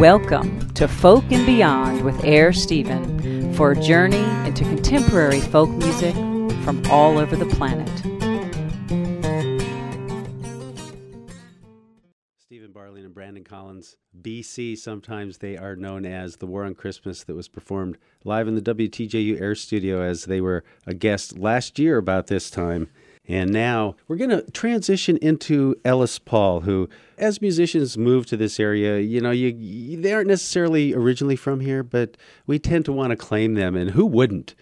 Welcome to Folk and Beyond with Air Stephen for a journey into contemporary folk music from all over the planet. Stephen Barling and Brandon Collins, BC. Sometimes they are known as The War on Christmas, that was performed live in the WTJU Air Studio as they were a guest last year about this time. And now we're going to transition into Ellis Paul, who, as musicians move to this area, you know, you, they aren't necessarily originally from here, but we tend to want to claim them, and who wouldn't?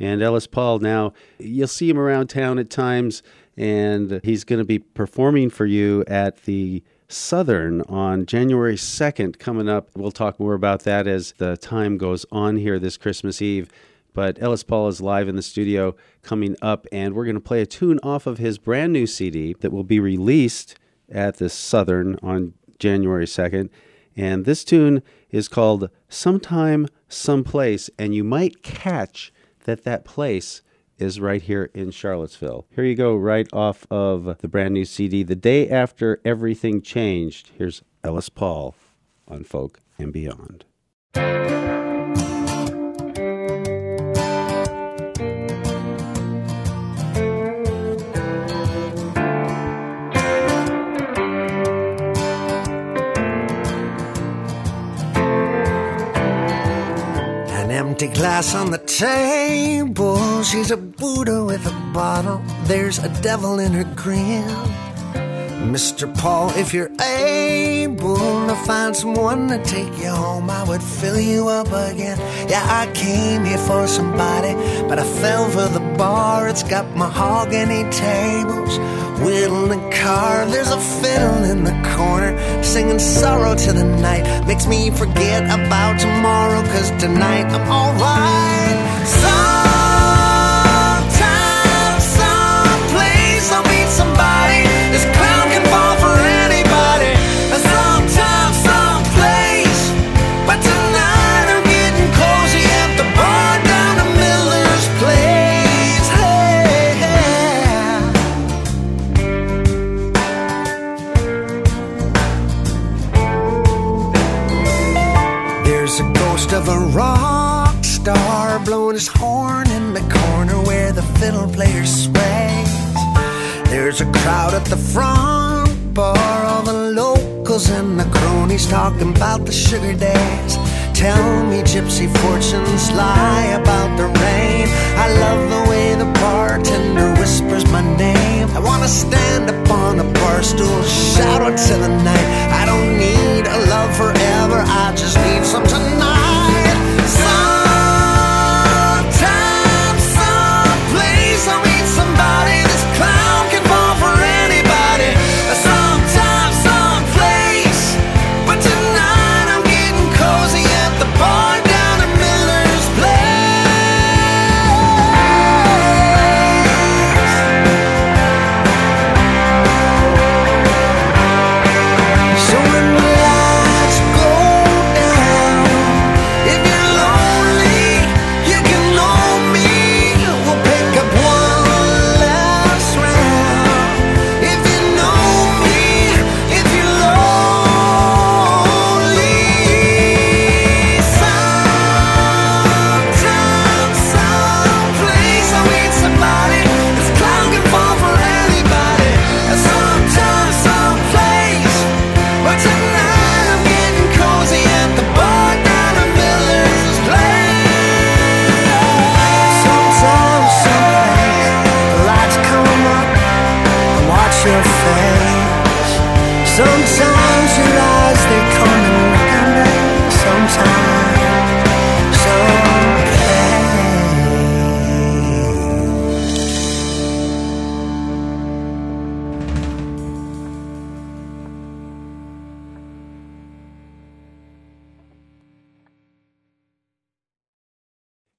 And Ellis Paul, now you'll see him around town at times, and he's going to be performing for you at the Southern on January 2nd coming up. We'll talk more about that as the time goes on here this Christmas Eve. But Ellis Paul is live in the studio coming up, and we're going to play a tune off of his brand new CD that will be released at the Southern on January 2nd. And this tune is called Sometime, Someplace, and you might catch that that place is right here in Charlottesville. Here you go, right off of the brand new CD, The Day After Everything Changed. Here's Ellis Paul on Folk and Beyond. Empty glass on the table. She's a Buddha with a bottle. There's a devil in her grin. Mr. Paul, if you're able to find someone to take you home, I would fill you up again. Yeah, I came here for somebody, but I fell for the bar. It's got mahogany tables, wheel and car. There's a fiddle in the corner, singing sorrow to the night. Makes me forget about tomorrow, cause tonight I'm alright. There's a crowd at the front bar, all the locals and the cronies talking about the sugar days. Tell me gypsy fortunes lie about the rain. I love the way the bartender whispers my name. I wanna stand up on a bar stool, shout out to the night. I don't need a love forever, I just need some tonight.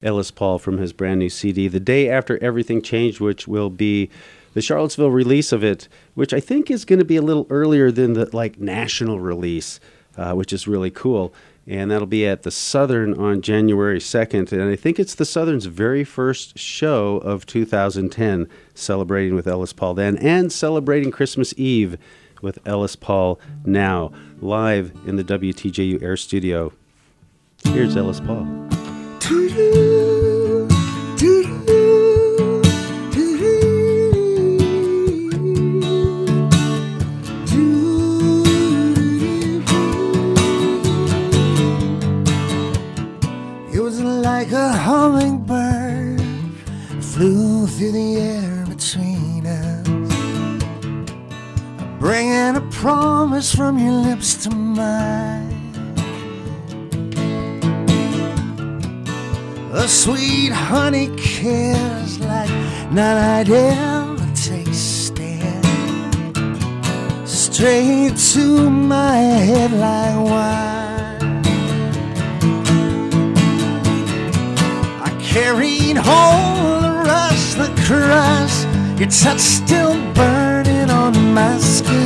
Ellis Paul from his brand new CD, The Day After Everything Changed, which will be the Charlottesville release of it, which I think is going to be a little earlier than the like national release, uh, which is really cool. And that'll be at the Southern on January 2nd. And I think it's the Southern's very first show of 2010, celebrating with Ellis Paul then and celebrating Christmas Eve with Ellis Paul now, live in the WTJU Air Studio. Here's Ellis Paul. It was like a hummingbird flew through the air between us, bringing a promise from your lips to mine. A sweet honey kiss like none I'd ever tasted, straight to my head like wine. I carried home the rush, the crush, your touch still burning on my skin.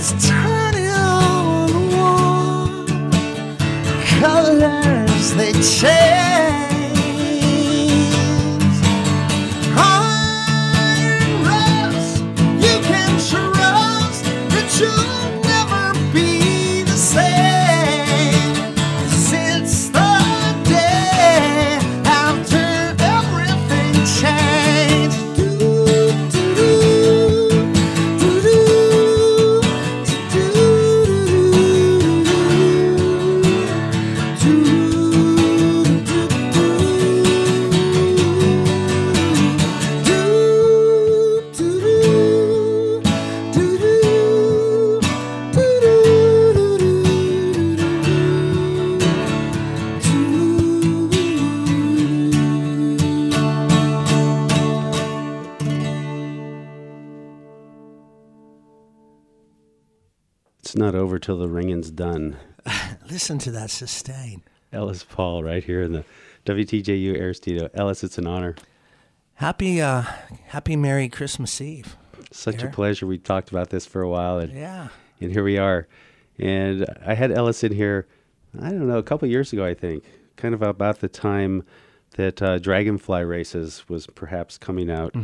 It's turning on the wall. Colors they change. Till the ringing's done. Listen to that sustain. Ellis Paul, right here in the WTJU Air Studio. Ellis, it's an honor. Happy, uh, happy Merry Christmas Eve. Such Air. a pleasure. We talked about this for a while, and, Yeah. and here we are. And I had Ellis in here, I don't know, a couple years ago, I think, kind of about the time that uh, Dragonfly Races was perhaps coming out,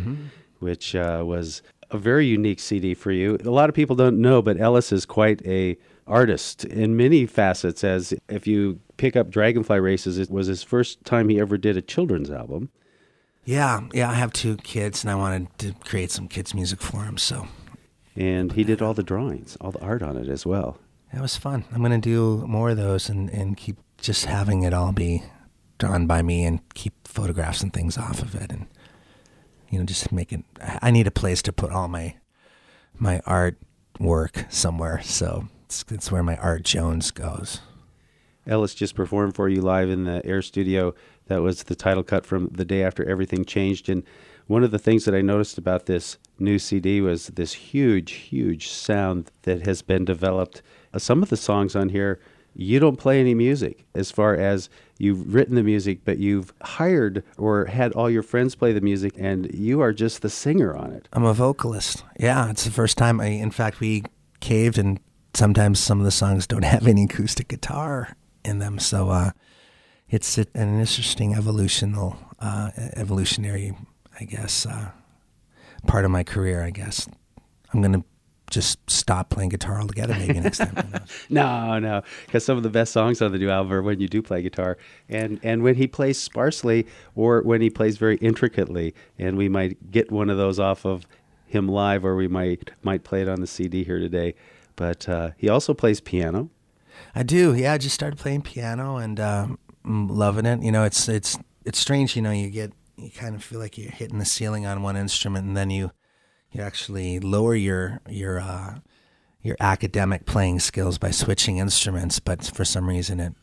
which uh, was a very unique CD for you. A lot of people don't know, but Ellis is quite a artist in many facets. As if you pick up Dragonfly Races, it was his first time he ever did a children's album. Yeah, yeah. I have two kids, and I wanted to create some kids' music for them. So And he did all the drawings, all the art on it as well. that was fun. I'm gonna do more of those, and and keep just having it all be drawn by me, and keep photographs and things off of it, and you know, just make it. I I need a place to put all my my art work somewhere. So it's, it's where my Art Jones goes. Ellis just performed for you live in the Air Studio. That was the title cut from The Day After Everything Changed. And one of the things that I noticed about this new CD was this huge, huge sound that has been developed. Uh, some of the songs on here, you don't play any music as far as you've written the music, but you've hired or had all your friends play the music, and you are just the singer on it. I'm a vocalist. Yeah, it's the first time. I, in fact, we caved, and sometimes some of the songs don't have any acoustic guitar in them. So uh, it's an interesting evolutional, uh, evolutionary, I guess, uh, part of my career. I guess I'm going to just stop playing guitar altogether maybe next time. no, no, because some of the best songs on the new album are when you do play guitar, and and when he plays sparsely or when he plays very intricately, and we might get one of those off of him live, or we might might play it on the CD here today. But uh, he also plays piano. I do. Yeah, I just started playing piano and um, loving it. You know, it's it's it's strange. You know, you get you kind of feel like you're hitting the ceiling on one instrument, and then you you actually lower your your uh, your academic playing skills by switching instruments. But for some reason, it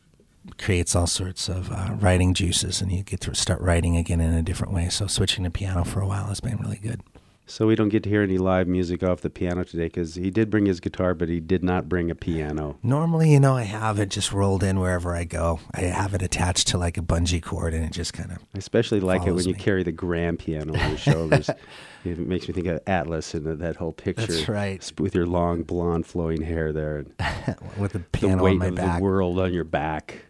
creates all sorts of uh, writing juices, and you get to start writing again in a different way. So switching to piano for a while has been really good. So we don't get to hear any live music off the piano today because he did bring his guitar, but he did not bring a piano. Normally, you know, I have it just rolled in wherever I go. I have it attached to like a bungee cord, and it just kind of. I especially like it when me. you carry the grand piano on your shoulders. it makes me think of Atlas and that whole picture. That's right. With your long blonde flowing hair there, with the piano the weight on my of back. the world on your back.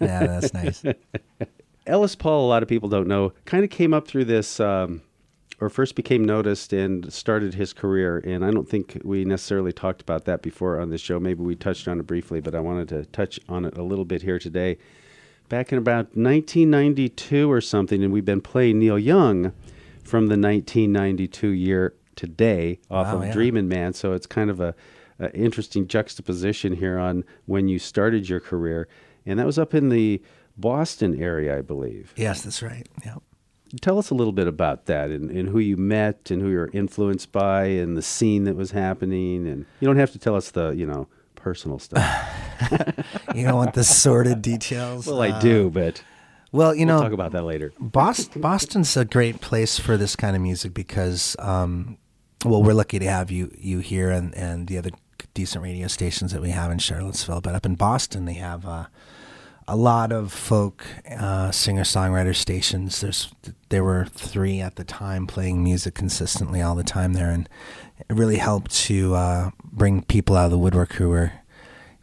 yeah, that's nice. Ellis Paul, a lot of people don't know, kind of came up through this. Um, or first became noticed and started his career. And I don't think we necessarily talked about that before on the show. Maybe we touched on it briefly, but I wanted to touch on it a little bit here today. Back in about 1992 or something, and we've been playing Neil Young from the 1992 year today off wow, of yeah. Dreamin' Man. So it's kind of a, a interesting juxtaposition here on when you started your career, and that was up in the Boston area, I believe. Yes, that's right. Yeah. Tell us a little bit about that and, and who you met and who you're influenced by and the scene that was happening. And you don't have to tell us the, you know, personal stuff. you don't want the sordid details. well, I do, but well, you we'll know, talk about that later. Boston, Boston's a great place for this kind of music because, um, well, we're lucky to have you you here and and the other decent radio stations that we have in Charlottesville. But up in Boston, they have. Uh, a lot of folk uh, singer songwriter stations. There's there were three at the time playing music consistently all the time there, and it really helped to uh, bring people out of the woodwork who were,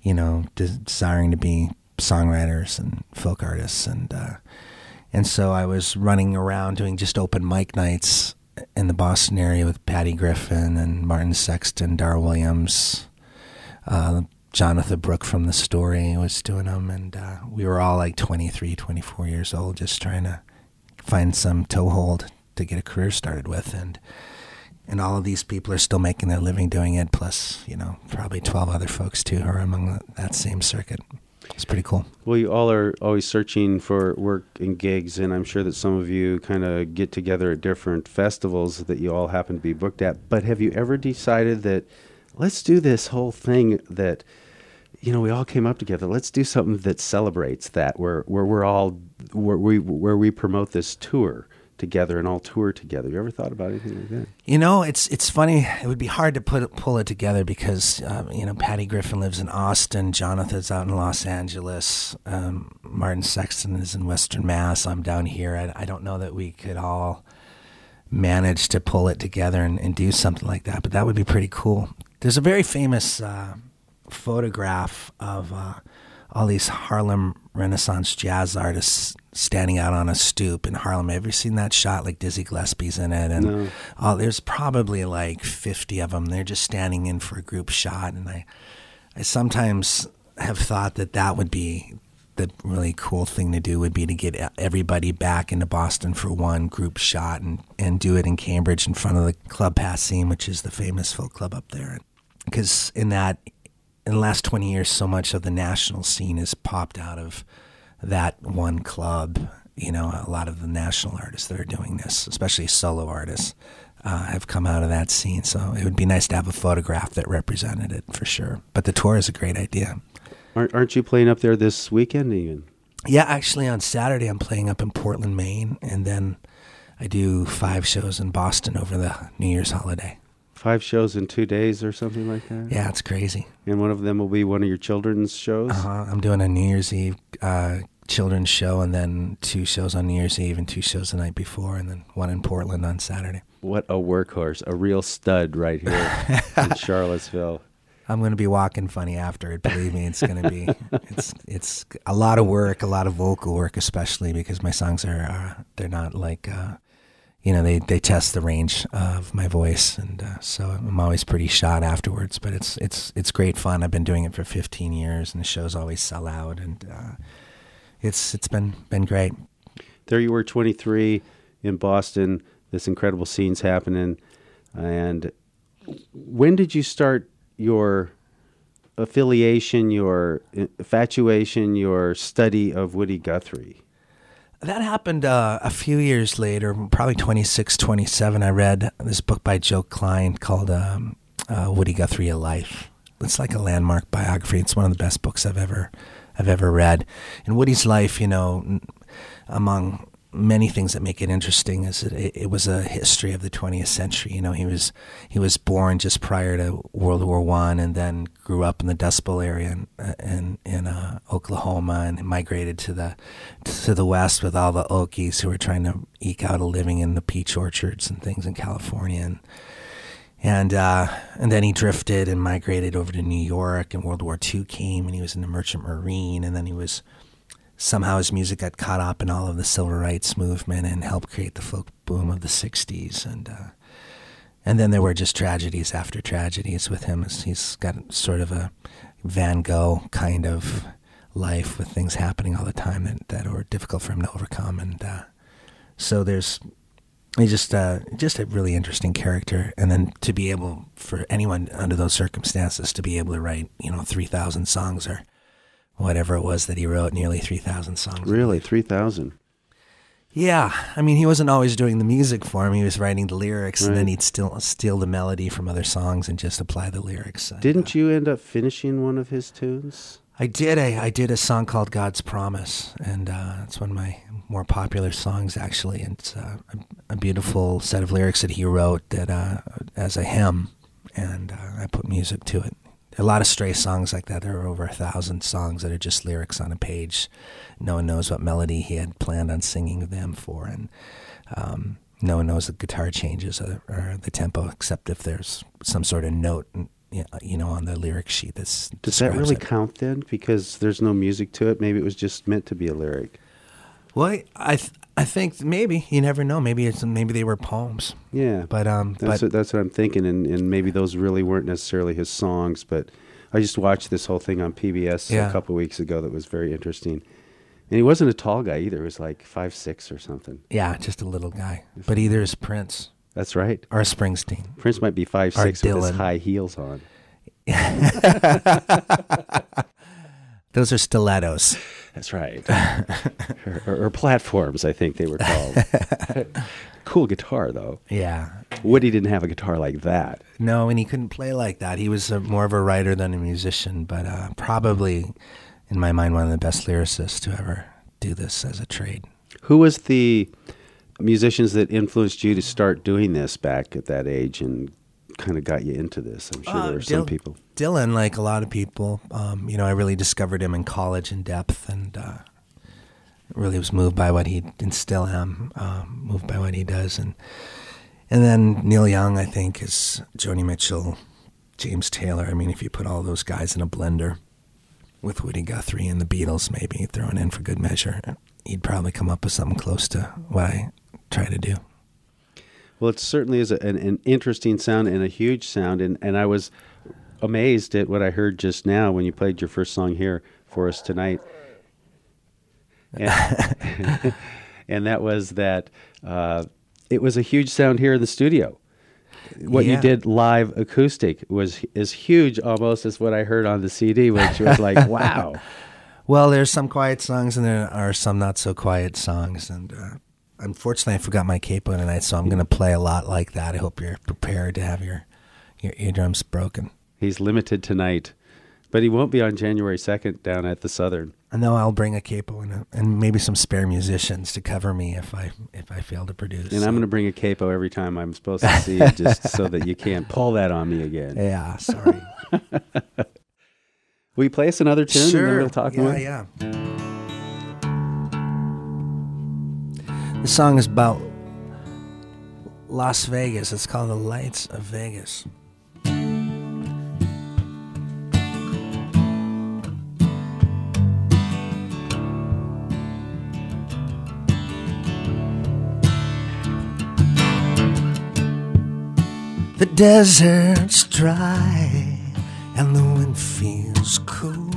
you know, desiring to be songwriters and folk artists, and uh, and so I was running around doing just open mic nights in the Boston area with Patty Griffin and Martin Sexton, Dar Williams. Uh, Jonatha Brooke from the story was doing them, and uh, we were all like 23, 24 years old, just trying to find some toehold to get a career started with, and and all of these people are still making their living doing it. Plus, you know, probably 12 other folks too who are among that same circuit. It's pretty cool. Well, you all are always searching for work and gigs, and I'm sure that some of you kind of get together at different festivals that you all happen to be booked at. But have you ever decided that let's do this whole thing that you know, we all came up together. Let's do something that celebrates that, where where we're all where we where we promote this tour together and all tour together. You ever thought about anything like that? You know, it's it's funny. It would be hard to put pull it together because um, you know Patty Griffin lives in Austin, Jonatha's out in Los Angeles, um, Martin Sexton is in Western Mass. I'm down here. I, I, don't know that we could all manage to pull it together and, and, do something like that, but that would be pretty cool. There's a very famous. Uh, photograph of uh, all these Harlem Renaissance jazz artists standing out on a stoop in Harlem. Have you seen that shot? Like Dizzy Gillespie's in it, and no. oh, there's probably like 50 of them. They're just standing in for a group shot, and I, I sometimes have thought that that would be the really cool thing to do would be to get everybody back into Boston for one group shot and, and do it in Cambridge in front of the Club Passim, which is the famous folk club up there. Because in that in the last 20 years, so much of the national scene has popped out of that one club. You know, a lot of the national artists that are doing this, especially solo artists, uh, have come out of that scene. So it would be nice to have a photograph that represented it for sure. But the tour is a great idea. Aren't, aren't you playing up there this weekend even? Yeah, actually, on Saturday I'm playing up in Portland, Maine, and then I do five shows in Boston over the New Year's holiday. Five shows in two days or something like that? Yeah, it's crazy. And one of them will be one of your children's shows? Uh-huh. I'm doing a New Year's Eve uh, children's show and then two shows on New Year's Eve and two shows the night before and then one in Portland on Saturday. What a workhorse, a real stud right here in Charlottesville. I'm going to be walking funny after it. Believe me, it's going to be it's it's a lot of work, a lot of vocal work, especially because my songs are uh, they're not like uh, you know they they test the range of my voice, and uh, so I'm always pretty shot afterwards. But it's it's it's great fun. I've been doing it for 15 years, and the shows always sell out, and uh, it's it's been been great. There you were, 23 in Boston. This incredible scene's happening, and when did you start your affiliation, your infatuation, your study of Woody Guthrie? That happened uh, a few years later, probably 26, 27. I read this book by Joe Klein called um, uh, Woody Guthrie: A Life. It's like a landmark biography. It's one of the best books I've ever I've ever read. In Woody's life, you know, among many things that make it interesting is that it, it, was a history of the 20th century. You know, he was he was born just prior to World War One, and then grew up in the Dust Bowl area in in, in uh, Oklahoma, and migrated to the to the west with all the Okies who were trying to eke out a living in the peach orchards and things in California. And, and uh, and then he drifted and migrated over to New York, and World War II came, and he was in the Merchant Marine, and then he was somehow his music got caught up in all of the civil rights movement and helped create the folk boom of the 60s and uh, and then there were just tragedies after tragedies with him. He's got sort of a Van Gogh kind of life with things happening all the time that, that are difficult for him to overcome. And uh, so there's he's just uh, just a really interesting character. And then to be able for anyone under those circumstances to be able to write you know 3000 songs or whatever it was that he wrote, nearly 3,000 songs. Really, 3,000? Yeah. I mean, he wasn't always doing the music for him. He was writing the lyrics, right. and then he'd still steal the melody from other songs and just apply the lyrics. Didn't uh, you end up finishing one of his tunes? I did. I, I did a song called God's Promise, and uh, it's one of my more popular songs, actually. And it's uh, a, a, beautiful set of lyrics that he wrote that uh, as a hymn, and uh, I put music to it a lot of stray songs like that. There are over a thousand songs that are just lyrics on a page. No one knows what melody he had planned on singing them for, and um, no one knows the guitar changes or, or, the tempo, except if there's some sort of note, you know, on the lyric sheet. That's does that really it. count then? Because there's no music to it. Maybe it was just meant to be a lyric. Well, I th- I think maybe you never know. Maybe it's maybe they were poems. Yeah, but um, that's but, what, that's what I'm thinking, and and maybe those really weren't necessarily his songs. But I just watched this whole thing on PBS yeah. a couple weeks ago that was very interesting. And he wasn't a tall guy either. He was like five six or something. Yeah, just a little guy. But either is Prince. That's right. Or Springsteen. Prince might be five six with his high heels on. Those are stilettos. That's right. or, or, or, platforms, I think they were called. cool guitar, though. Yeah. Woody didn't have a guitar like that. No, and he couldn't play like that. He was a, more of a writer than a musician, but uh, probably, in my mind, one of the best lyricists to ever do this as a trade. Who was the musicians that influenced you to start doing this back at that age and kind of got you into this? I'm sure uh, there were some people. Dylan, like a lot of people, um, you know, I really discovered him in college in depth, and uh, really was moved by what he instill him, um, moved by what he does, and and then Neil Young, I think, is Joni Mitchell, James Taylor. I mean, if you put all those guys in a blender with Woody Guthrie and the Beatles, maybe thrown in for good measure, he'd probably come up with something close to what I try to do. Well, it certainly is a, an, an, interesting sound and a huge sound, and, and I was amazed at what I heard just now when you played your first song here for us tonight. And, and that was that uh, it was a huge sound here in the studio. What yeah. you did live acoustic was as huge almost as what I heard on the CD, which was like, wow. Well, there's some quiet songs and there are some not so quiet songs, and uh, unfortunately, I forgot my capo tonight, so I'm going to play a lot like that. I hope you're prepared to have your your eardrums broken. He's limited tonight But he won't be on January 2nd down at the Southern. I know I'll bring a capo and, a, and maybe some spare musicians to cover me if I if I fail to produce. And I'm going to bring a capo every time I'm supposed to see you just so that you can't pull that on me again. Yeah, sorry. Will you play us another tune sure. and then we'll talk yeah, more? Yeah, The song is about Las Vegas. It's called The Lights of Vegas. The desert's dry and the wind feels cool.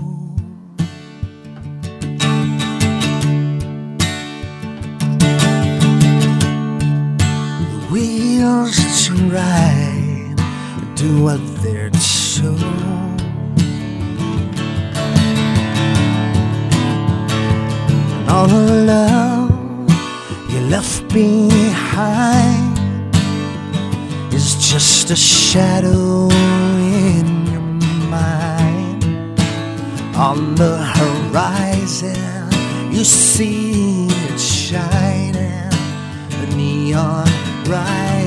Wheels you ride do what they're told. And all the love you left behind is just a shadow in your mind. On the horizon, you see it shining, neon right.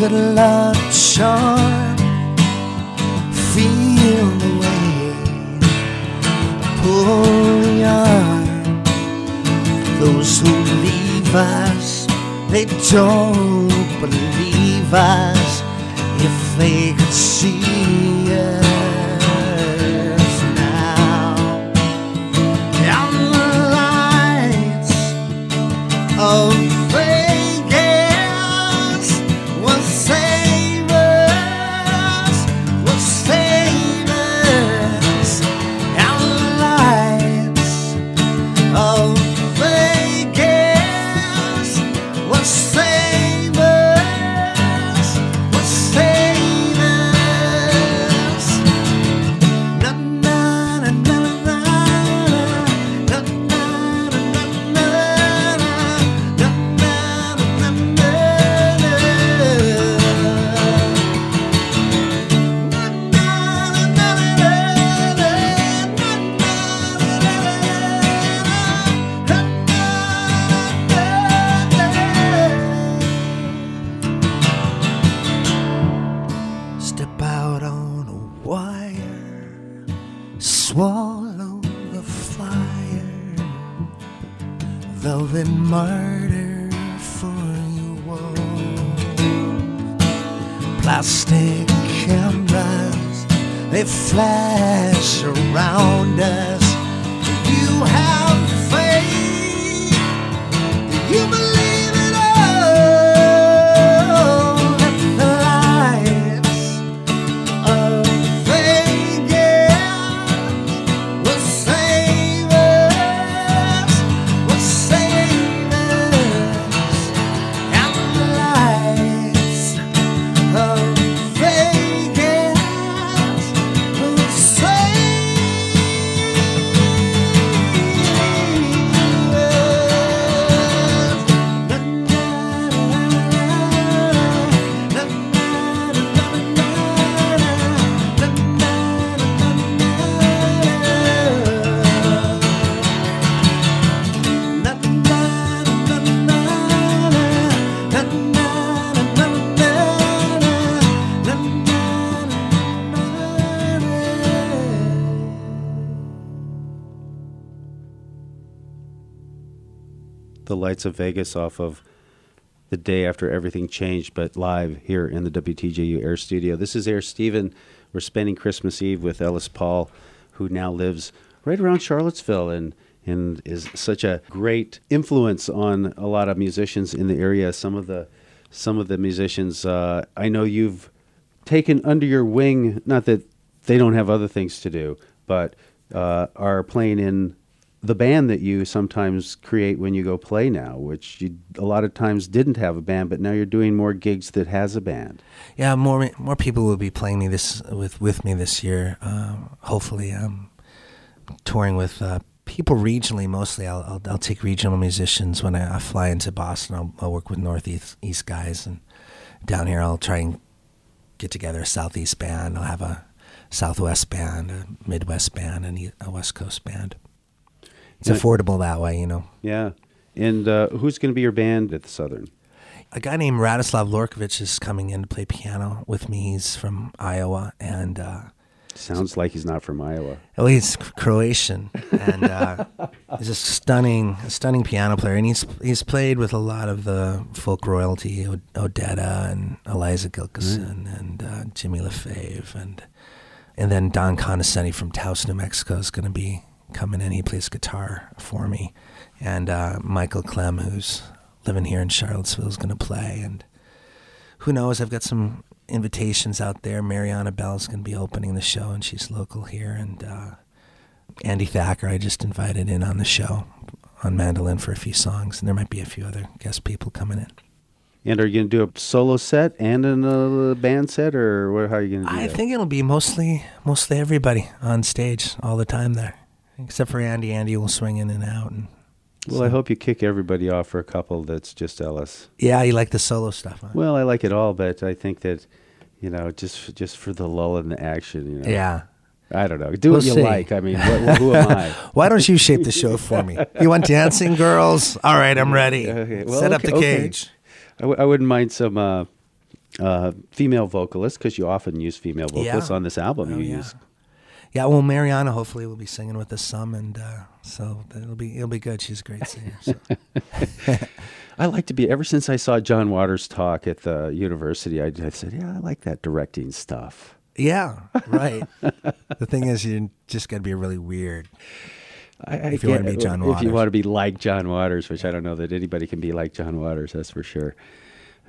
Good luck charm. Feel the way pull the arm. Those who leave us, they don't believe us. If they could see swallow the fire, velvet martyr for you all. Plastic cameras, they flash around us. Of Vegas off of the day after everything changed, but live here in the WTJU Air Studio. This is Air Stephen. We're spending Christmas Eve with Ellis Paul, who now lives right around Charlottesville and and is such a great influence on a lot of musicians in the area. Some of the some of the musicians uh, I know you've taken under your wing. Not that they don't have other things to do, but uh, are playing in the band that you sometimes create when you go play now, which you a lot of times didn't have a band, but now you're doing more gigs that has a band. Yeah, more more people will be playing me this with with me this year. Uh, hopefully, I'm touring with uh, people regionally mostly. I'll, I'll, I'll take regional musicians when I, I fly into Boston. I'll, I'll, work with Northeast East guys, and down here I'll try and get together a Southeast band. I'll have a Southwest band, a Midwest band, and a West Coast band. It's yeah. affordable that way, you know. Yeah. And uh, who's going to be your band at the Southern? A guy named Radoslav Lorkovich is coming in to play piano with me. He's from Iowa, and uh, sounds like he's not from Iowa. Well, he's Croatian, and uh, he's a stunning, stunning piano player. And he's he's played with a lot of the folk royalty, Odetta and Eliza Gilkyson mm. and uh, Jimmy LaFave, and and then Don Conoscenti from Taos, New Mexico is going to be coming in. He plays guitar for me, and uh, Michael Clem, who's living here in Charlottesville, is going to play. And who knows? I've got some invitations out there. Mariana Bell is going to be opening the show, and she's local here. And uh, Andy Thacker, I just invited in on the show on mandolin for a few songs, and there might be a few other guest people coming in. And are you going to do a solo set and a band set, or what, how are you going to do it? I that? think it'll be mostly mostly everybody on stage all the time there except for Andy. Andy will swing in and out. And well, so. I hope you kick everybody off for a couple that's just Ellis. Yeah, you like the solo stuff. Huh? Well, I like it all, but I think that you know, just just for the lull in the action, you know. Yeah. I don't know. Do we'll what you see. like. I mean, what, who am I? Why don't you shape the show for me? You want dancing girls? All right, I'm ready. Okay. Well, Set okay, up the cage. Okay. I w- I wouldn't mind some uh, uh, female vocalists because you often use female vocalists yeah. on this album. Oh, you yeah. use yeah, well, Mariana hopefully will be singing with us some, and uh, so it'll be it'll be good. She's a great singer. So. I like to be. Ever since I saw John Waters talk at the university, I, I said, "Yeah, I like that directing stuff." Yeah, right. the thing is, you just got to be really weird. I, I if you want to be John Waters. If you want to be like John Waters, which I don't know that anybody can be like John Waters, that's for sure.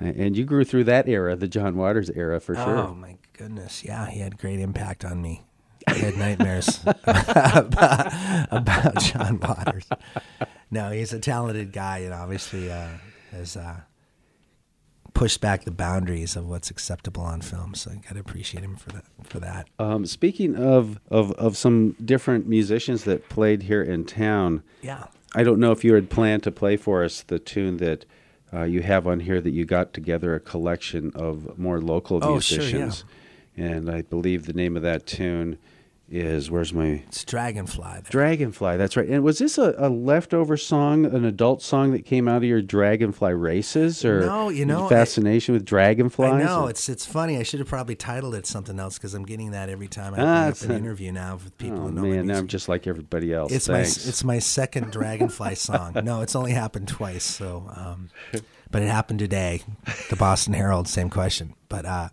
And you grew through that era, the John Waters era, for sure. Oh my goodness, yeah, he had great impact on me. I had nightmares about, about, John Waters. No, he's a talented guy, and obviously uh, has uh, pushed back the boundaries of what's acceptable on film. So you got to appreciate him for that. For that. Um, speaking of, of of some different musicians that played here in town, yeah, I don't know if you had planned to play for us the tune that. Uh, you have on here that you got together a collection of more local oh, musicians, sure, yeah. and I believe the name of that tune is where's my it's dragonfly there. dragonfly that's right. And was this a, a, leftover song an adult song that came out of your dragonfly races or no you know fascination with dragonflies i know it's it's funny. I should have probably titled it something else because i'm getting that every time i ah, have an interview now with people oh, who know man now i'm just like everybody else it's Thanks. my it's my second dragonfly song. No it's only happened twice so um, but it happened today. The boston herald same question. But uh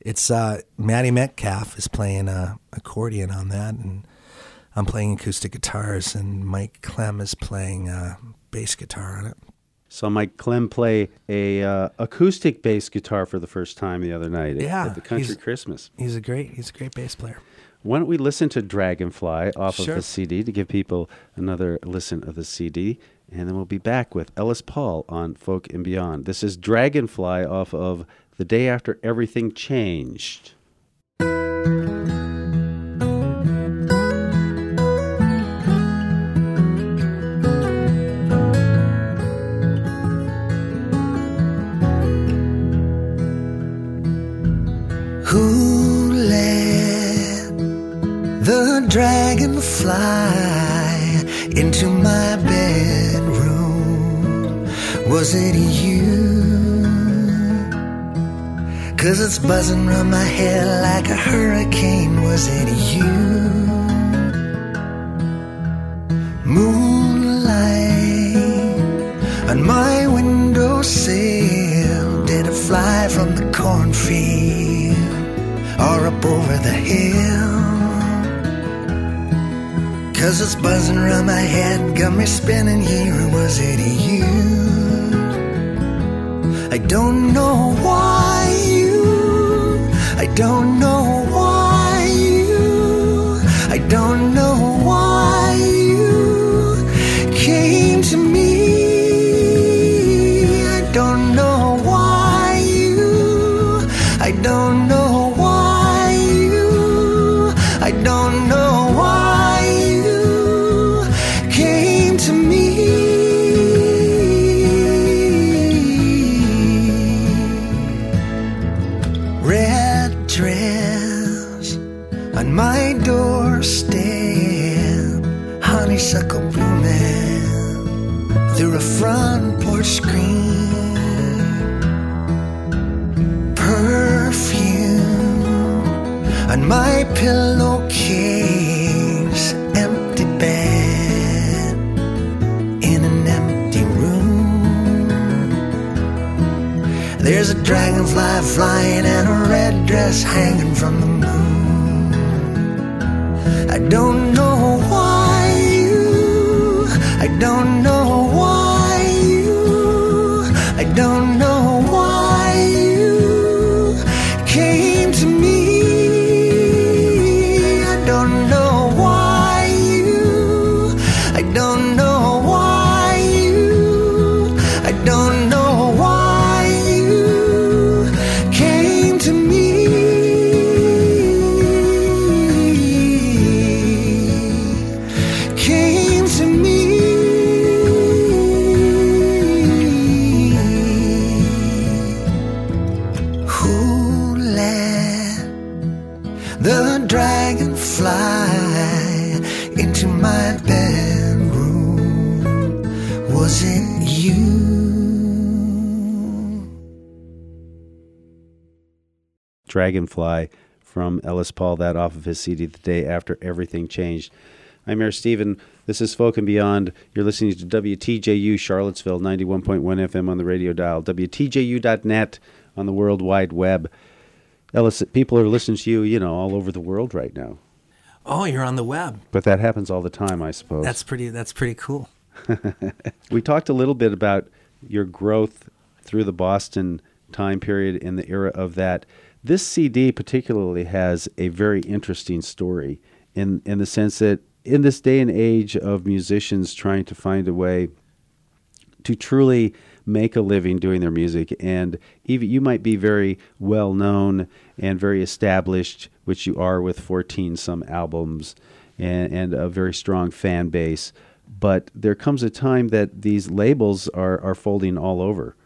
it's uh, Matty Metcalf is playing uh, accordion on that, and I'm playing acoustic guitars, and Mike Clem is playing uh, bass guitar on it. So Mike Clem play a uh, acoustic bass guitar for the first time the other night at, yeah, at the Country he's, Christmas. He's a great he's a great bass player. Why don't we listen to Dragonfly off sure. of the CD to give people another listen of the CD, and then we'll be back with Ellis Paul on Folk and Beyond. This is Dragonfly off of the day after everything changed. Who let the dragon fly into my bedroom? Was it you? Cause it's buzzing round my head like a hurricane. Was it you? Moonlight on my windowsill. Did it fly from the cornfield or up over the hill? Cause it's buzzing around my head, got me spinning here. Was it you? I don't know why don't know why you. I don't know my pillowcase, empty bed in an empty room. There's a dragonfly flying and a red dress hanging Dragonfly from Ellis Paul, that off of his CD, The Day After Everything Changed. I'm Mayor Stephen. This is Folk and Beyond. You're listening to WTJU Charlottesville, 91.1 FM on the radio dial, WTJU.net on the World Wide Web. Ellis, people are listening to you, you know, all over the world right now. Oh, you're on the web. But that happens all the time, I suppose. That's pretty. That's pretty cool. We talked a little bit about your growth through the Boston time period in the era of that. This CD particularly has a very interesting story in in the sense that in this day and age of musicians trying to find a way to truly make a living doing their music and even you might be very well known and very established which you are with 14 some albums and, and a very strong fan base but there comes a time that these labels are, are folding all over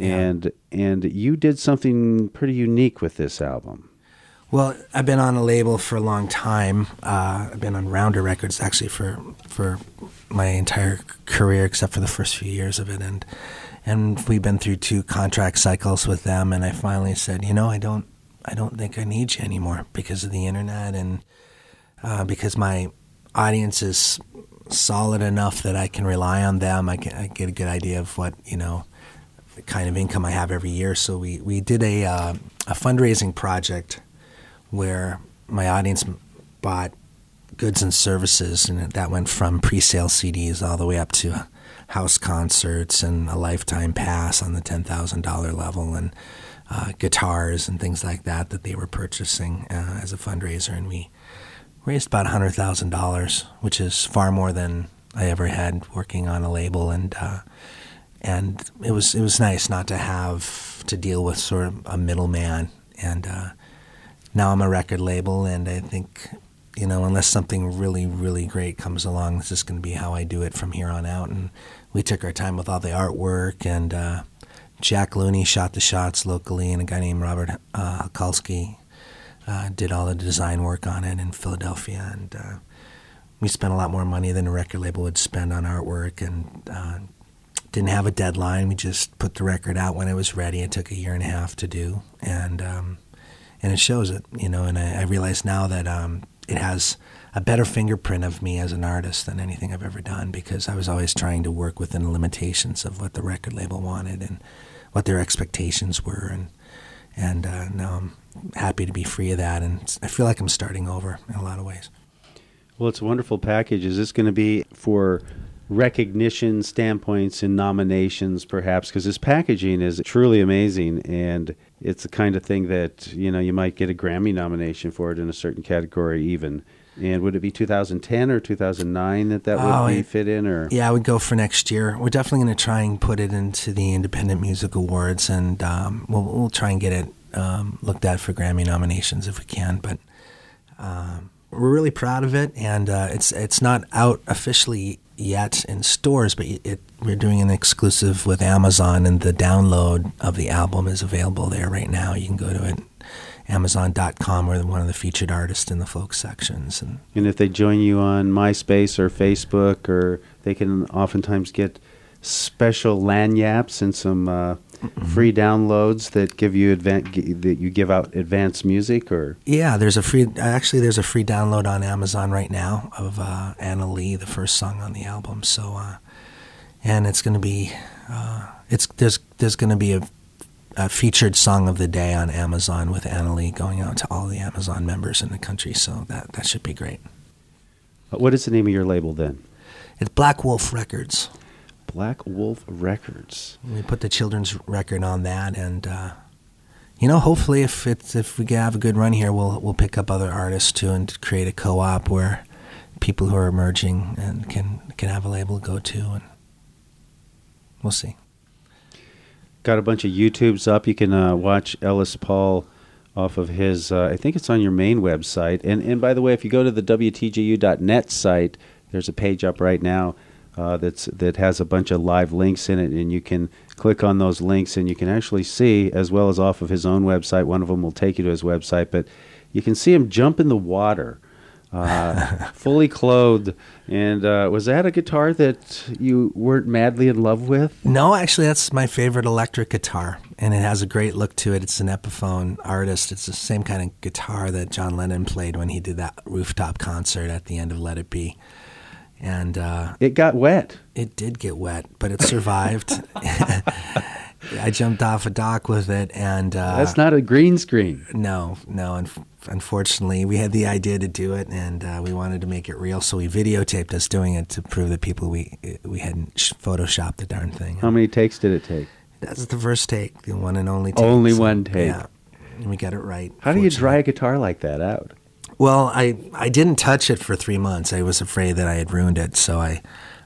and and you did something pretty unique with this album Well, I've been on a label for a long time. Uh, I've been on Rounder Records actually for for my entire career, except for the first few years of it, and and we've been through two contract cycles with them. And I finally said, you know, I don't I don't think I need you anymore because of the internet and uh, because my audience is solid enough that I can rely on them. I can I get a good idea of what you know kind of income I have every year. So we we did a uh, a fundraising project where my audience bought goods and services, and that went from pre-sale CDs all the way up to house concerts and a lifetime pass on the ten thousand dollar level, and uh, guitars and things like that that they were purchasing uh, as a fundraiser, and we raised about hundred thousand dollars, which is far more than I ever had working on a label, and uh, and it was it was nice not to have to deal with sort of a middleman. And uh, now I'm a record label, and I think you know unless something really really great comes along, this is going to be how I do it from here on out. And we took our time with all the artwork, and uh, Jack Looney shot the shots locally, and a guy named Robert uh, uh, did all the design work on it in Philadelphia, and uh, we spent a lot more money than a record label would spend on artwork, and uh, didn't have a deadline. We just put the record out when it was ready. It took a year and a half to do, and um, and it shows it, you know. And I, I realize now that um, it has a better fingerprint of me as an artist than anything I've ever done because I was always trying to work within the limitations of what the record label wanted and what their expectations were, and and uh, now I'm happy to be free of that, and I feel like I'm starting over in a lot of ways. Well, it's a wonderful package. Is this going to be for recognition standpoints and nominations, perhaps? Because this packaging is truly amazing, and it's the kind of thing that you know you might get a Grammy nomination for it in a certain category, even. And would it be 2010 or 2009 that that would Oh, be fit in, or Yeah, I would go for next year. We're definitely going to try and put it into the Independent Music Awards, and um, we'll, we'll try and get it um, looked at for Grammy nominations if we can. But um, we're really proud of it, and uh, it's it's not out officially yet in stores, but it, we're doing an exclusive with Amazon, and the download of the album is available there right now. You can go to it. Amazon.com, we're one of the featured artists in the folk sections, and and if they join you on MySpace or Facebook, or they can oftentimes get special lanyards and some uh, free downloads that give you advan- g- that you give out advanced music, or Yeah, there's a free. Actually, there's a free download on Amazon right now of uh, Anna Lee, the first song on the album. So, uh, and it's going to be, uh, it's there's there's going to be a, a featured song of the day on Amazon with Anna Lee going out to all the Amazon members in the country. So that that should be great. what is the name of your label then? It's Black Wolf Records. Black Wolf Records. We put the children's record on that, and uh, you know, hopefully, if it's if we have a good run here, we'll we'll pick up other artists too, and create a co-op where people who are emerging and can can have a label to go to, and we'll see. Got a bunch of YouTubes up. You can uh, watch Ellis Paul off of his. Uh, I think it's on your main website. And and by the way, if you go to the WTJU.net site, there's a page up right now uh, that's that has a bunch of live links in it, and you can click on those links, and you can actually see as well as off of his own website. One of them will take you to his website, but you can see him jump in the water. Uh, fully clothed, and uh, was that a guitar that you weren't madly in love with? No, actually, that's my favorite electric guitar, and it has a great look to it. It's an Epiphone artist. It's the same kind of guitar that John Lennon played when he did that rooftop concert at the end of Let It Be, and. Uh, It got wet. It did get wet, but it survived. I jumped off a dock with it, and uh, That's not a green screen. no, no. Un- unfortunately, we had the idea to do it, and uh, we wanted to make it real, so we videotaped us doing it to prove that people we we hadn't sh- photoshopped the darn thing. How many takes did it take? That's the first take, the one and only take. Only one take. Yeah, and we got it right. How do you dry a guitar like that out? Well, I I didn't touch it for three months. I was afraid that I had ruined it, so I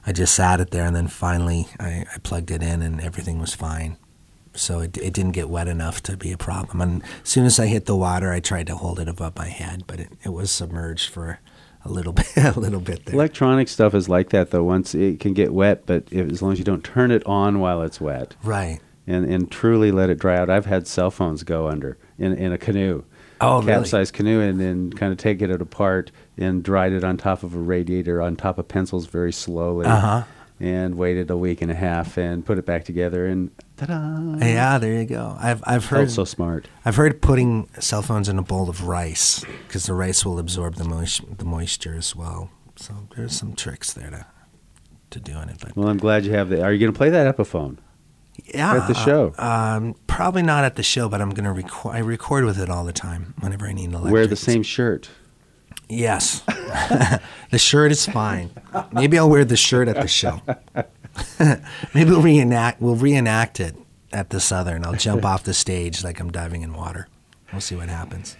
I just sat it there, and then finally I, I plugged it in, and everything was fine. So it it didn't get wet enough to be a problem. And as soon as I hit the water, I tried to hold it above my head, but it, it was submerged for a little bit a little bit there. Electronic stuff is like that, though. Once it can get wet, but if, as long as you don't turn it on while it's wet right. and, and truly let it dry out. I've had cell phones go under in, in a canoe, Oh, really? capsized canoe, and then kind of taken it apart and dried it on top of a radiator, on top of pencils very slowly. Uh-huh. And waited a week and a half and put it back together and ta-da! Yeah, there you go. I've I've Felt heard so smart. I've heard putting cell phones in a bowl of rice because the rice will absorb the moist, the moisture as well. So there's some tricks there to to doing it. But Well, I'm glad you have that. Are you going to play that Epiphone? Yeah, at the show? um, probably not at the show, but I'm gonna record. I record with it all the time whenever I need an electric. Wear the same shirt. Yes, the shirt is fine. Maybe I'll wear the shirt at the show. Maybe we'll reenact. We'll reenact it at the Southern. I'll jump off the stage like I'm diving in water. We'll see what happens.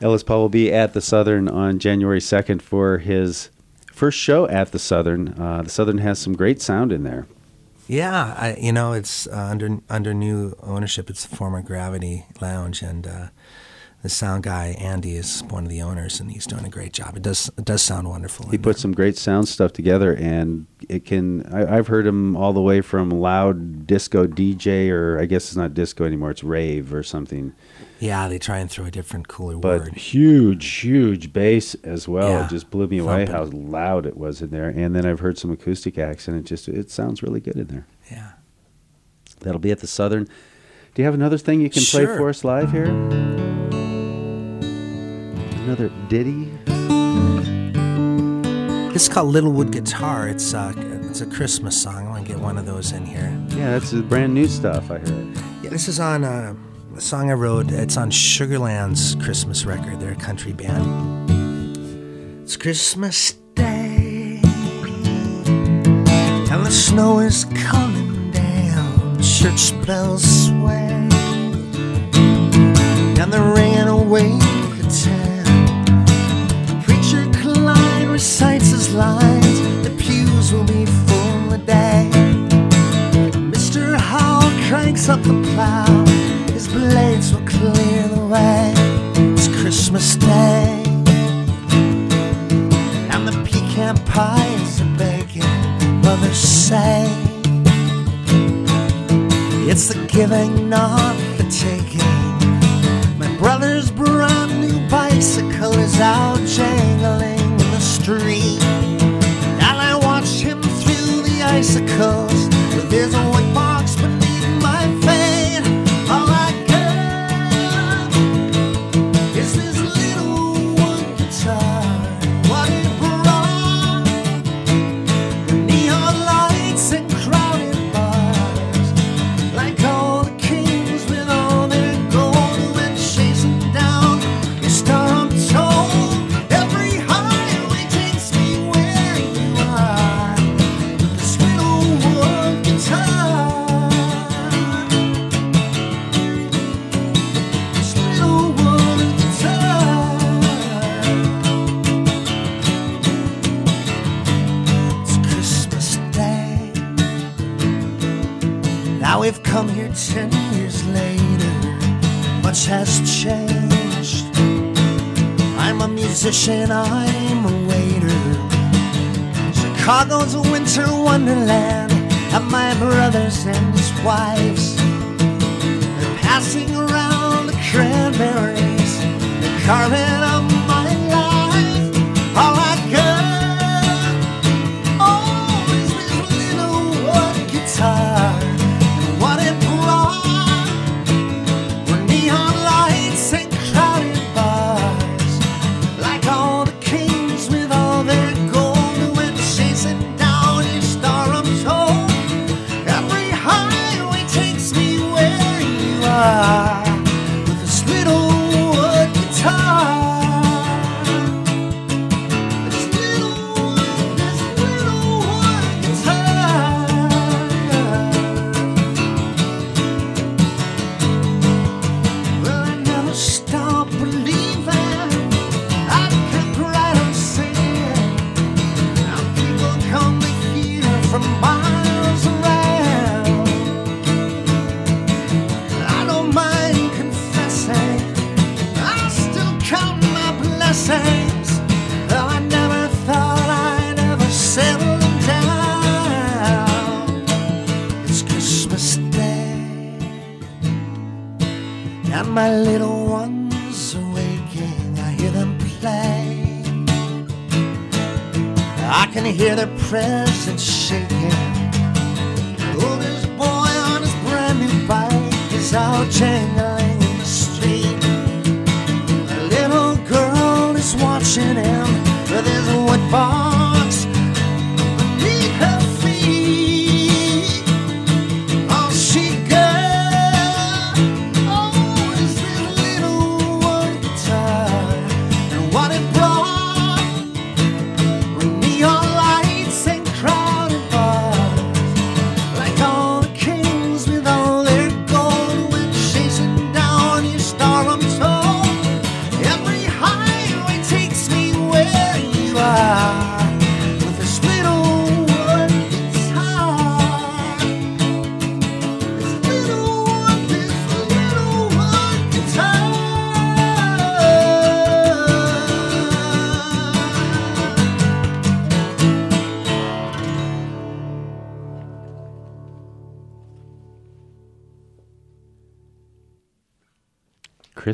Ellis Paul will be at the Southern on January 2nd for his first show at the Southern. Uh, the Southern has some great sound in there. Yeah, I, you know, it's uh, under under new ownership. It's the former Gravity Lounge, and uh, the sound guy Andy is one of the owners, and he's doing a great job. It does it does sound wonderful. He in put some great sound stuff together, and it can. I, I've heard him all the way from loud disco DJ, or I guess it's not disco anymore; it's rave or something. yeah, they try and throw a different, cooler But word. huge, huge bass as well. Yeah. It just blew me away Thumping. how loud it was in there. And then I've heard some acoustic acts, and it just it sounds really good in there. Yeah. That'll be at the Southern. Do you have another thing you can play for us live here? Another ditty? This is called Little Wood Guitar. It's uh, it's a Christmas song. I want to get one of those in here. Yeah, that's brand new stuff. I heard. Yeah, this is on uh, a song I wrote. It's on Sugarland's Christmas record. They're a country band. It's Christmas Day, and the snow is coming down. Church bells sway, and they're ringing away the town. Recites his lines. The pews will be full today. Mr. Howell cranks up the plow. His blades will clear the way. It's Christmas Day. And the pecan pies are baking. Mothers say it's the giving, not the taking. My brother's brand new bicycle is out jangling And I watch him through the icicles blessings. Though I never thought I'd ever settle down. It's Christmas Day. And my little ones are waking. I hear them play. I can hear their presents shaking. The oldest boy on his brand new bike is out jangling watching him. With his wood box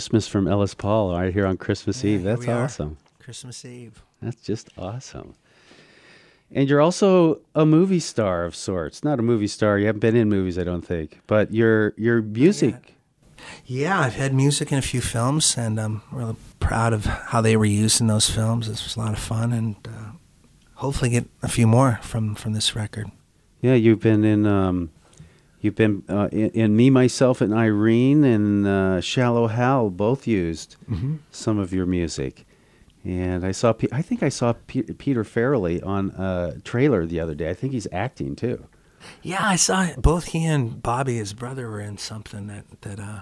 Christmas from Ellis Paul right here on Christmas Yeah, Eve. That's awesome. Christmas Eve. That's just awesome. And you're also a movie star of sorts. Not a movie star. You haven't been in movies, I don't think. But your your music. Yeah, I've had music in a few films, and I'm really proud of how they were used in those films. This was a lot of fun, and uh, hopefully get a few more from from this record. Yeah, you've been in. Um, you've been uh, in, in Me, Myself, and Irene, and uh, Shallow Hal both used Mm-hmm. some of your music. And I saw. I think I saw Pe- Peter Farrelly on a trailer the other day. I think he's acting too. Yeah, I saw it. both he and Bobby, his brother, were in something that that uh,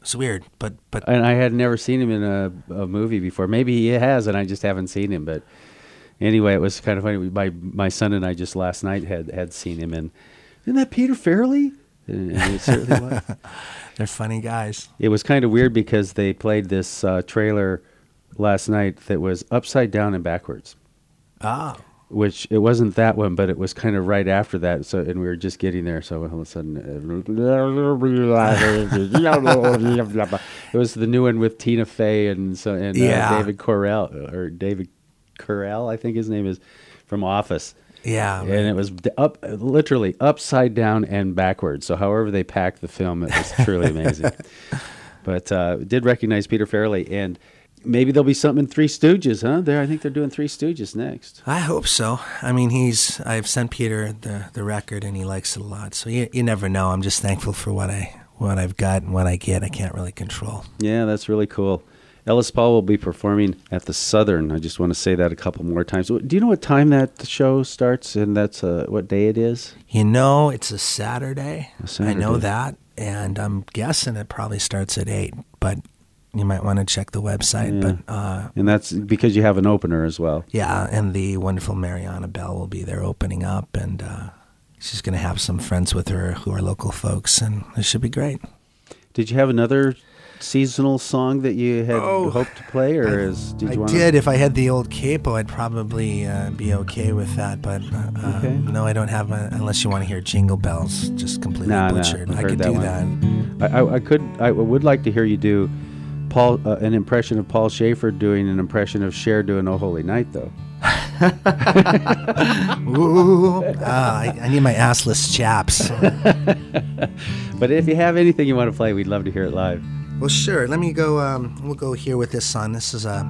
was weird, but but And I had never seen him in a, a movie before. Maybe he has, and I just haven't seen him. But anyway, it was kind of funny. My my son and I just last night had had seen him, and isn't that Peter Farrelly? And and it certainly was. they're funny guys. It was kind of weird because they played this uh, trailer last night that was upside down and backwards, Oh, which it wasn't that one, but it was kind of right after that. So, and we were just getting there. So all of a sudden, uh, it was the new one with Tina Fey and so and uh, Yeah. David Corell or David Correll, I think his name is, from Office. Yeah. And it was up, literally upside down and backwards. So, however they packed the film, it was truly amazing. But uh, did recognize Peter Farrelly, and maybe there'll be something in Three Stooges, huh? There, I think they're doing Three Stooges next. I hope so. I mean, he's. I've sent Peter the the record, and he likes it a lot. So you you never know. I'm just thankful for what I what I've got and what I get. I can't really control. Yeah, that's really cool. Ellis Paul will be performing at the Southern. I just want to say that a couple more times. Do you know what time that show starts, and that's uh, what day it is? You know, it's a Saturday. I know that, and I'm guessing it probably starts at eight. But you might want to check the website. Yeah. But uh, And that's because you have an opener as well. yeah, and the wonderful Mariana Bell will be there opening up, and uh, she's going to have some friends with her who are local folks, and it should be great. Did you have another seasonal song that you had Oh, hoped to play, or is did I you want? did. If I had the old capo, I'd probably uh, be okay with that. But uh, uh, Okay. no, I don't have. A, unless you want to hear Jingle Bells, just completely Nah, nah, butchered. I've I could that do one. that. I, I, I could. I would like to hear you do Paul uh, an impression of Paul Shaffer doing an impression of Cher doing "Oh Holy Night," though. Ooh, ah, I, I need my assless chaps. But if you have anything you want to play, we'd love to hear it live. Well, sure. Let me go. Um, we'll go here with this song. This is a.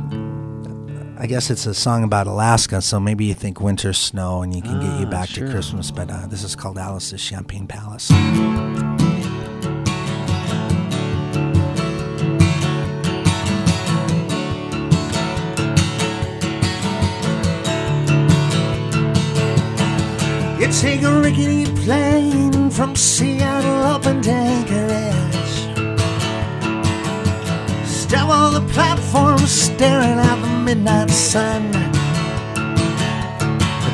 I guess it's a song about Alaska, so maybe you think winter snow and you can get you Ah, back sure. to Christmas. But uh, this is called Alice's Champagne Palace. You take a rickety plane from Seattle up in Anchorage. On the platform, staring at the midnight sun.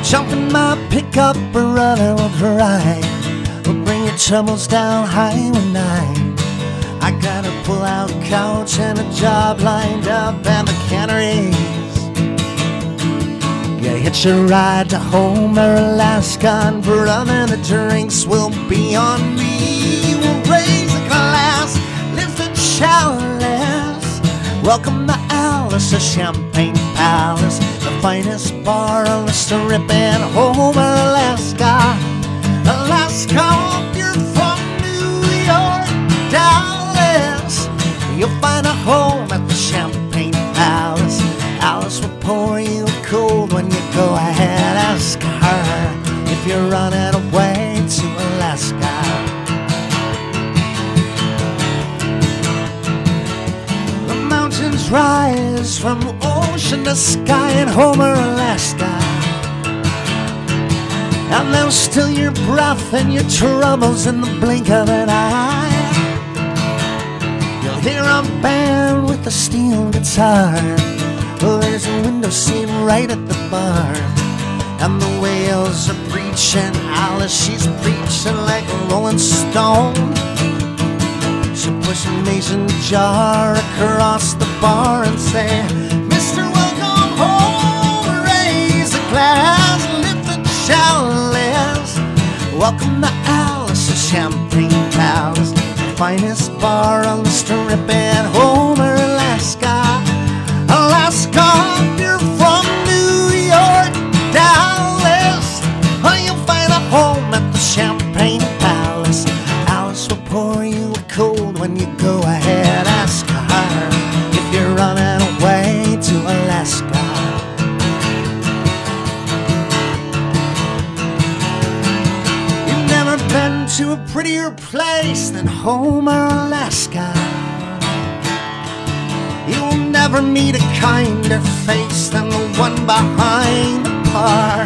Jump in my pickup, brother, will drive. We'll bring your troubles down Highway 9. I got a pull-out couch and a job lined up at the canneries. Yeah, hitch a ride to Homer, Alaska, and brother, the drinks will be on me. We'll raise a glass, lift a chalice. Welcome to Alice, a Champagne Palace, the finest bar on the strip in Homer, Alaska. Alaska, if you're from New York, Dallas, you'll find a home at the Champagne Palace. Alice will pour you a cold when you go ahead. Ask her if you're running rise from ocean to sky in Homer, Alaska. And they'll still your breath and your troubles in the blink of an eye. You'll hear a band with a steel guitar. Oh, there's a window seat right at the bar. And the whales are preaching. Alice, she's preaching like a rolling stone. She push a mason jar across the bar and say, Mr. Welcome home, raise a glass, lift the chalice. Welcome to Alice, a Champagne Palace, the finest bar on the strip in Homer, Alaska. Alaska, to a prettier place than Homer, Alaska. You'll never meet a kinder face than the one behind the bar.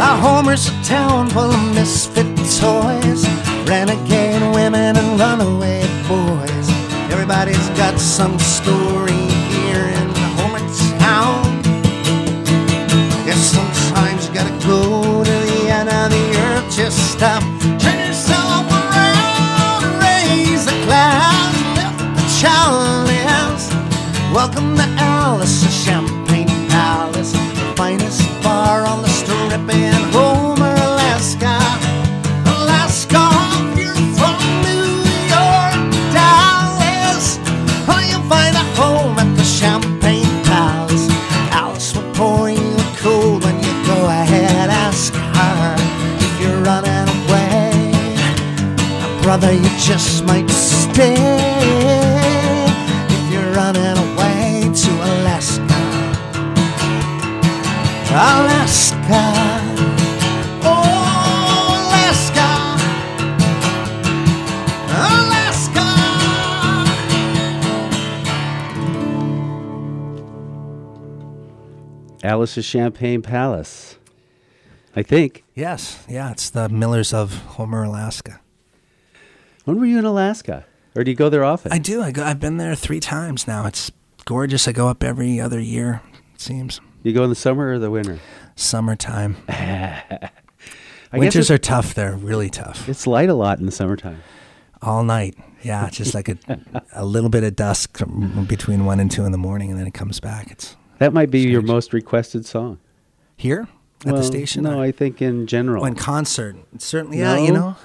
Our Homer's a town full of misfit toys, renegade women and runaway boys. Everybody's got some story here in Homer town. Guess sometimes you gotta go the earth, just stop, Brother, you just might stay if you're running away to Alaska. Alaska. Oh, Alaska. Alaska. Alice's Champagne Palace. I think. Yes, yeah, it's the Millers of Homer, Alaska. When were you in Alaska? Or do you go there often? I do. I go, I've been there three times now. It's gorgeous. I go up every other year. It seems you go in the summer or the winter? summertime. Winters are tough. They're really tough. It's light a lot in the summertime. All night. Yeah, it's just like a, a little bit of dusk between one and two in the morning, and then it comes back. It's That might be your most requested song. here at Well, the station. No, or- I think in general. Oh, in concert, certainly. Yeah, you know,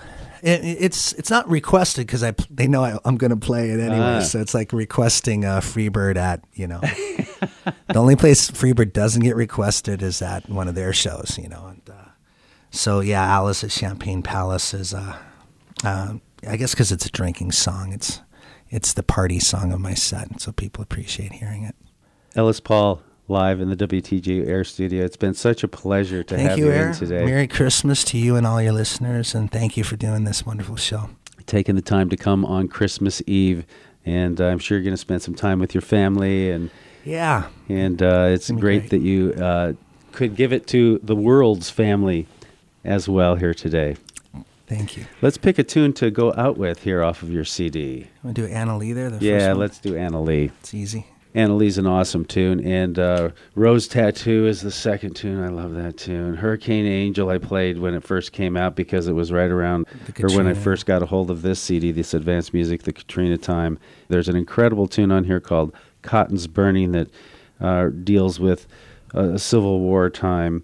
it's it's not requested because I they know I, I'm going to play it anyway. Ah. So it's like requesting uh, Freebird at you know. the only place Freebird doesn't get requested is at one of their shows, you know. And uh, so yeah, Alice at Champagne Palace is, uh, uh, I guess, because it's a drinking song. It's it's the party song of my set, so people appreciate hearing it. Ellis Paul live in the WTG Air Studio. It's been such a pleasure to Thank have you, in today. Merry Christmas to you and all your listeners, and thank you for doing this wonderful show. Taking the time to come on Christmas Eve, and I'm sure you're going to spend some time with your family, and Yeah, and uh, it's great, great. that you uh, could give it to the world's family as well here today. thank you. Let's pick a tune to go out with here off of your CD. I'm gonna do Anna Lee there? The yeah, first one? let's do Anna Lee. It's easy. Anna Lee's an awesome tune, and uh, Rose Tattoo is the second tune. I love that tune. Hurricane Angel I played when it first came out because it was right around, or when I first got a hold of this CD, this advanced music, the Katrina time. There's an incredible tune on here called Cotton's Burning that uh, deals with uh, a Civil War time.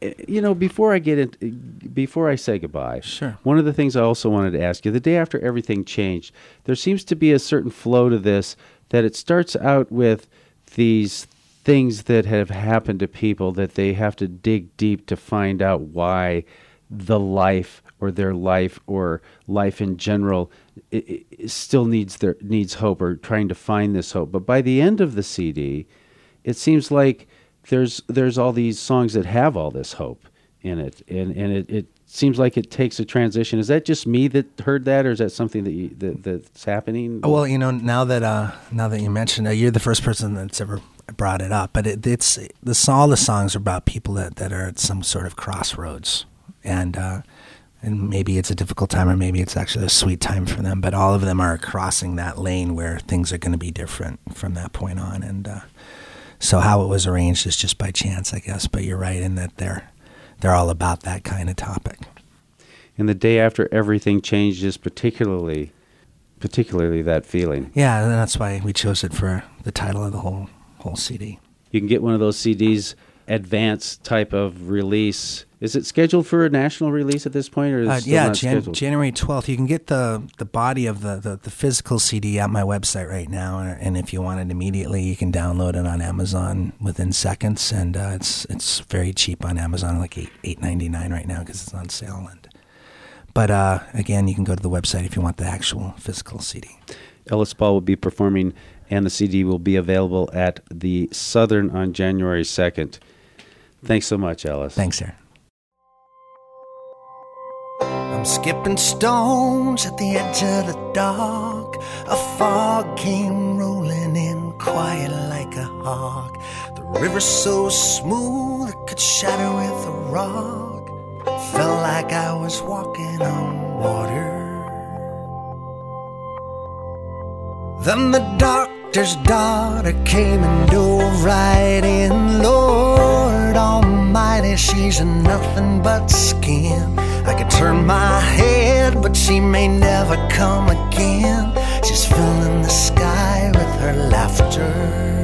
Eh, You know, before I get into, before I say goodbye, Sure. one of the things I also wanted to ask you, the day after everything changed, there seems to be a certain flow to this that it starts out with these things that have happened to people that they have to dig deep to find out why the life or their life or life in general i i still needs their needs hope or trying to find this hope. But by the end of the CD, it seems like there's there's all these songs that have all this hope in it, and and it, it seems like it takes a transition. Is that just me that heard that, or is that something that you, that that's happening? Oh, well, you know, now that uh, now that you mentioned it, you're the first person that's ever brought it up. But it, it's the all the songs are about people that, that are at some sort of crossroads, and uh, and maybe it's a difficult time, or maybe it's actually a sweet time for them. But all of them are crossing that lane where things are going to be different from that point on, and uh, so how it was arranged is just by chance, I guess. But you're right in that they're they're all about that kind of topic. and the day after everything changes, particularly, particularly that feeling. Yeah, and that's why we chose it for the title of the whole whole CD. You can get one of those CDs, advanced type of release. Is it scheduled for a national release at this point, or is it Uh, still yeah, not Jan-? January twelfth. You can get the the body of the, the the physical CD at my website right now, and if you want it immediately, you can download it on Amazon within seconds, and uh, it's it's very cheap on Amazon, like eight eight ninety nine right now because it's on sale. And but uh, again, you can go to the website if you want the actual physical CD. Ellis Paul will be performing, and the CD will be available at the Southern on January 2nd. Thanks so much, Ellis. Thanks, Aaron. I'm skipping stones at the edge of the dock. A fog came rolling in quiet like a hawk. The river so smooth it could shatter with a rock. Felt like I was walking on water. Then the doctor's daughter came and dove right in. Lord Almighty, she's nothing but skin. I could turn my head, but she may never come again. She's filling the sky with her laughter.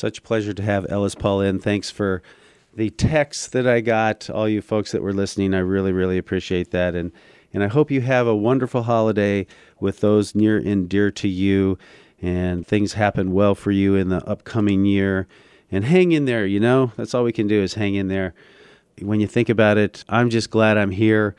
Such a pleasure to have Ellis Paul in. Thanks for the text that I got, all you folks that were listening. I really, really appreciate that. And, and I hope you have a wonderful holiday with those near and dear to you, and things happen well for you in the upcoming year. And hang in there, you know? That's all we can do is hang in there. When you think about it, I'm just glad I'm here.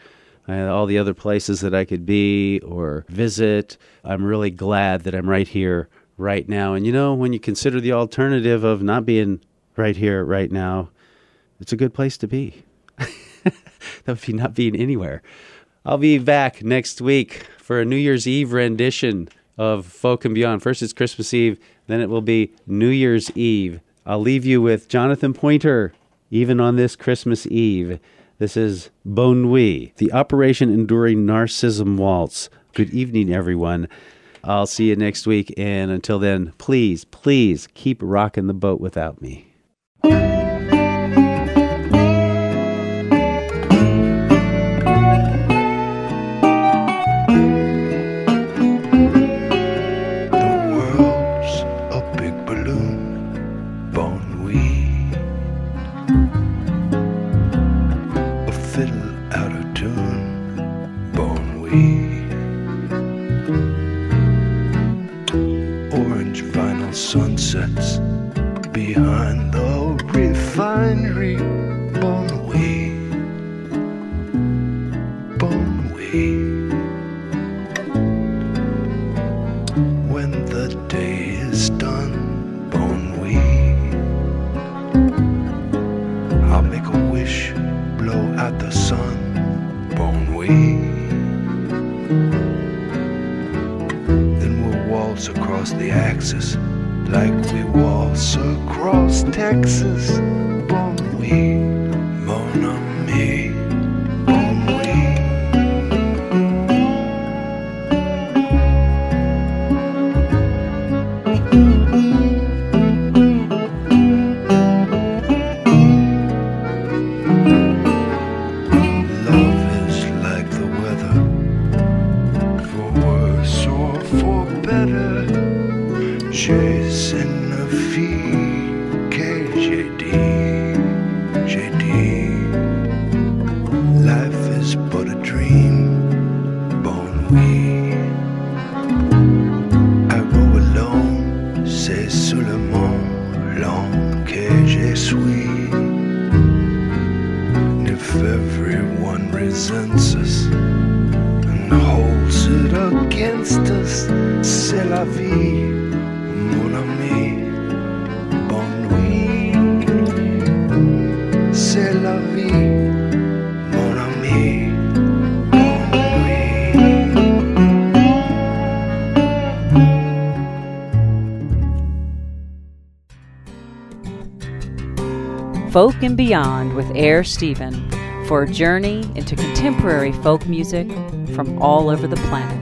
Uh, all the other places that I could be or visit, I'm really glad that I'm right here right now. And you know, when you consider the alternative of not being right here, right now, it's a good place to be. that would be not being anywhere. I'll be back next week for a New Year's Eve rendition of Folk and Beyond. First, it's Christmas Eve, then it will be New Year's Eve. I'll leave you with Jonathan Pointer, even on this Christmas Eve. This is Bon Nuit, the Operation Enduring Narcissism Waltz. Good evening, everyone. I'll see you next week. And until then, please, please keep rocking the boat without me. bone way. and beyond with Air Stephen for a journey into contemporary folk music from all over the planet.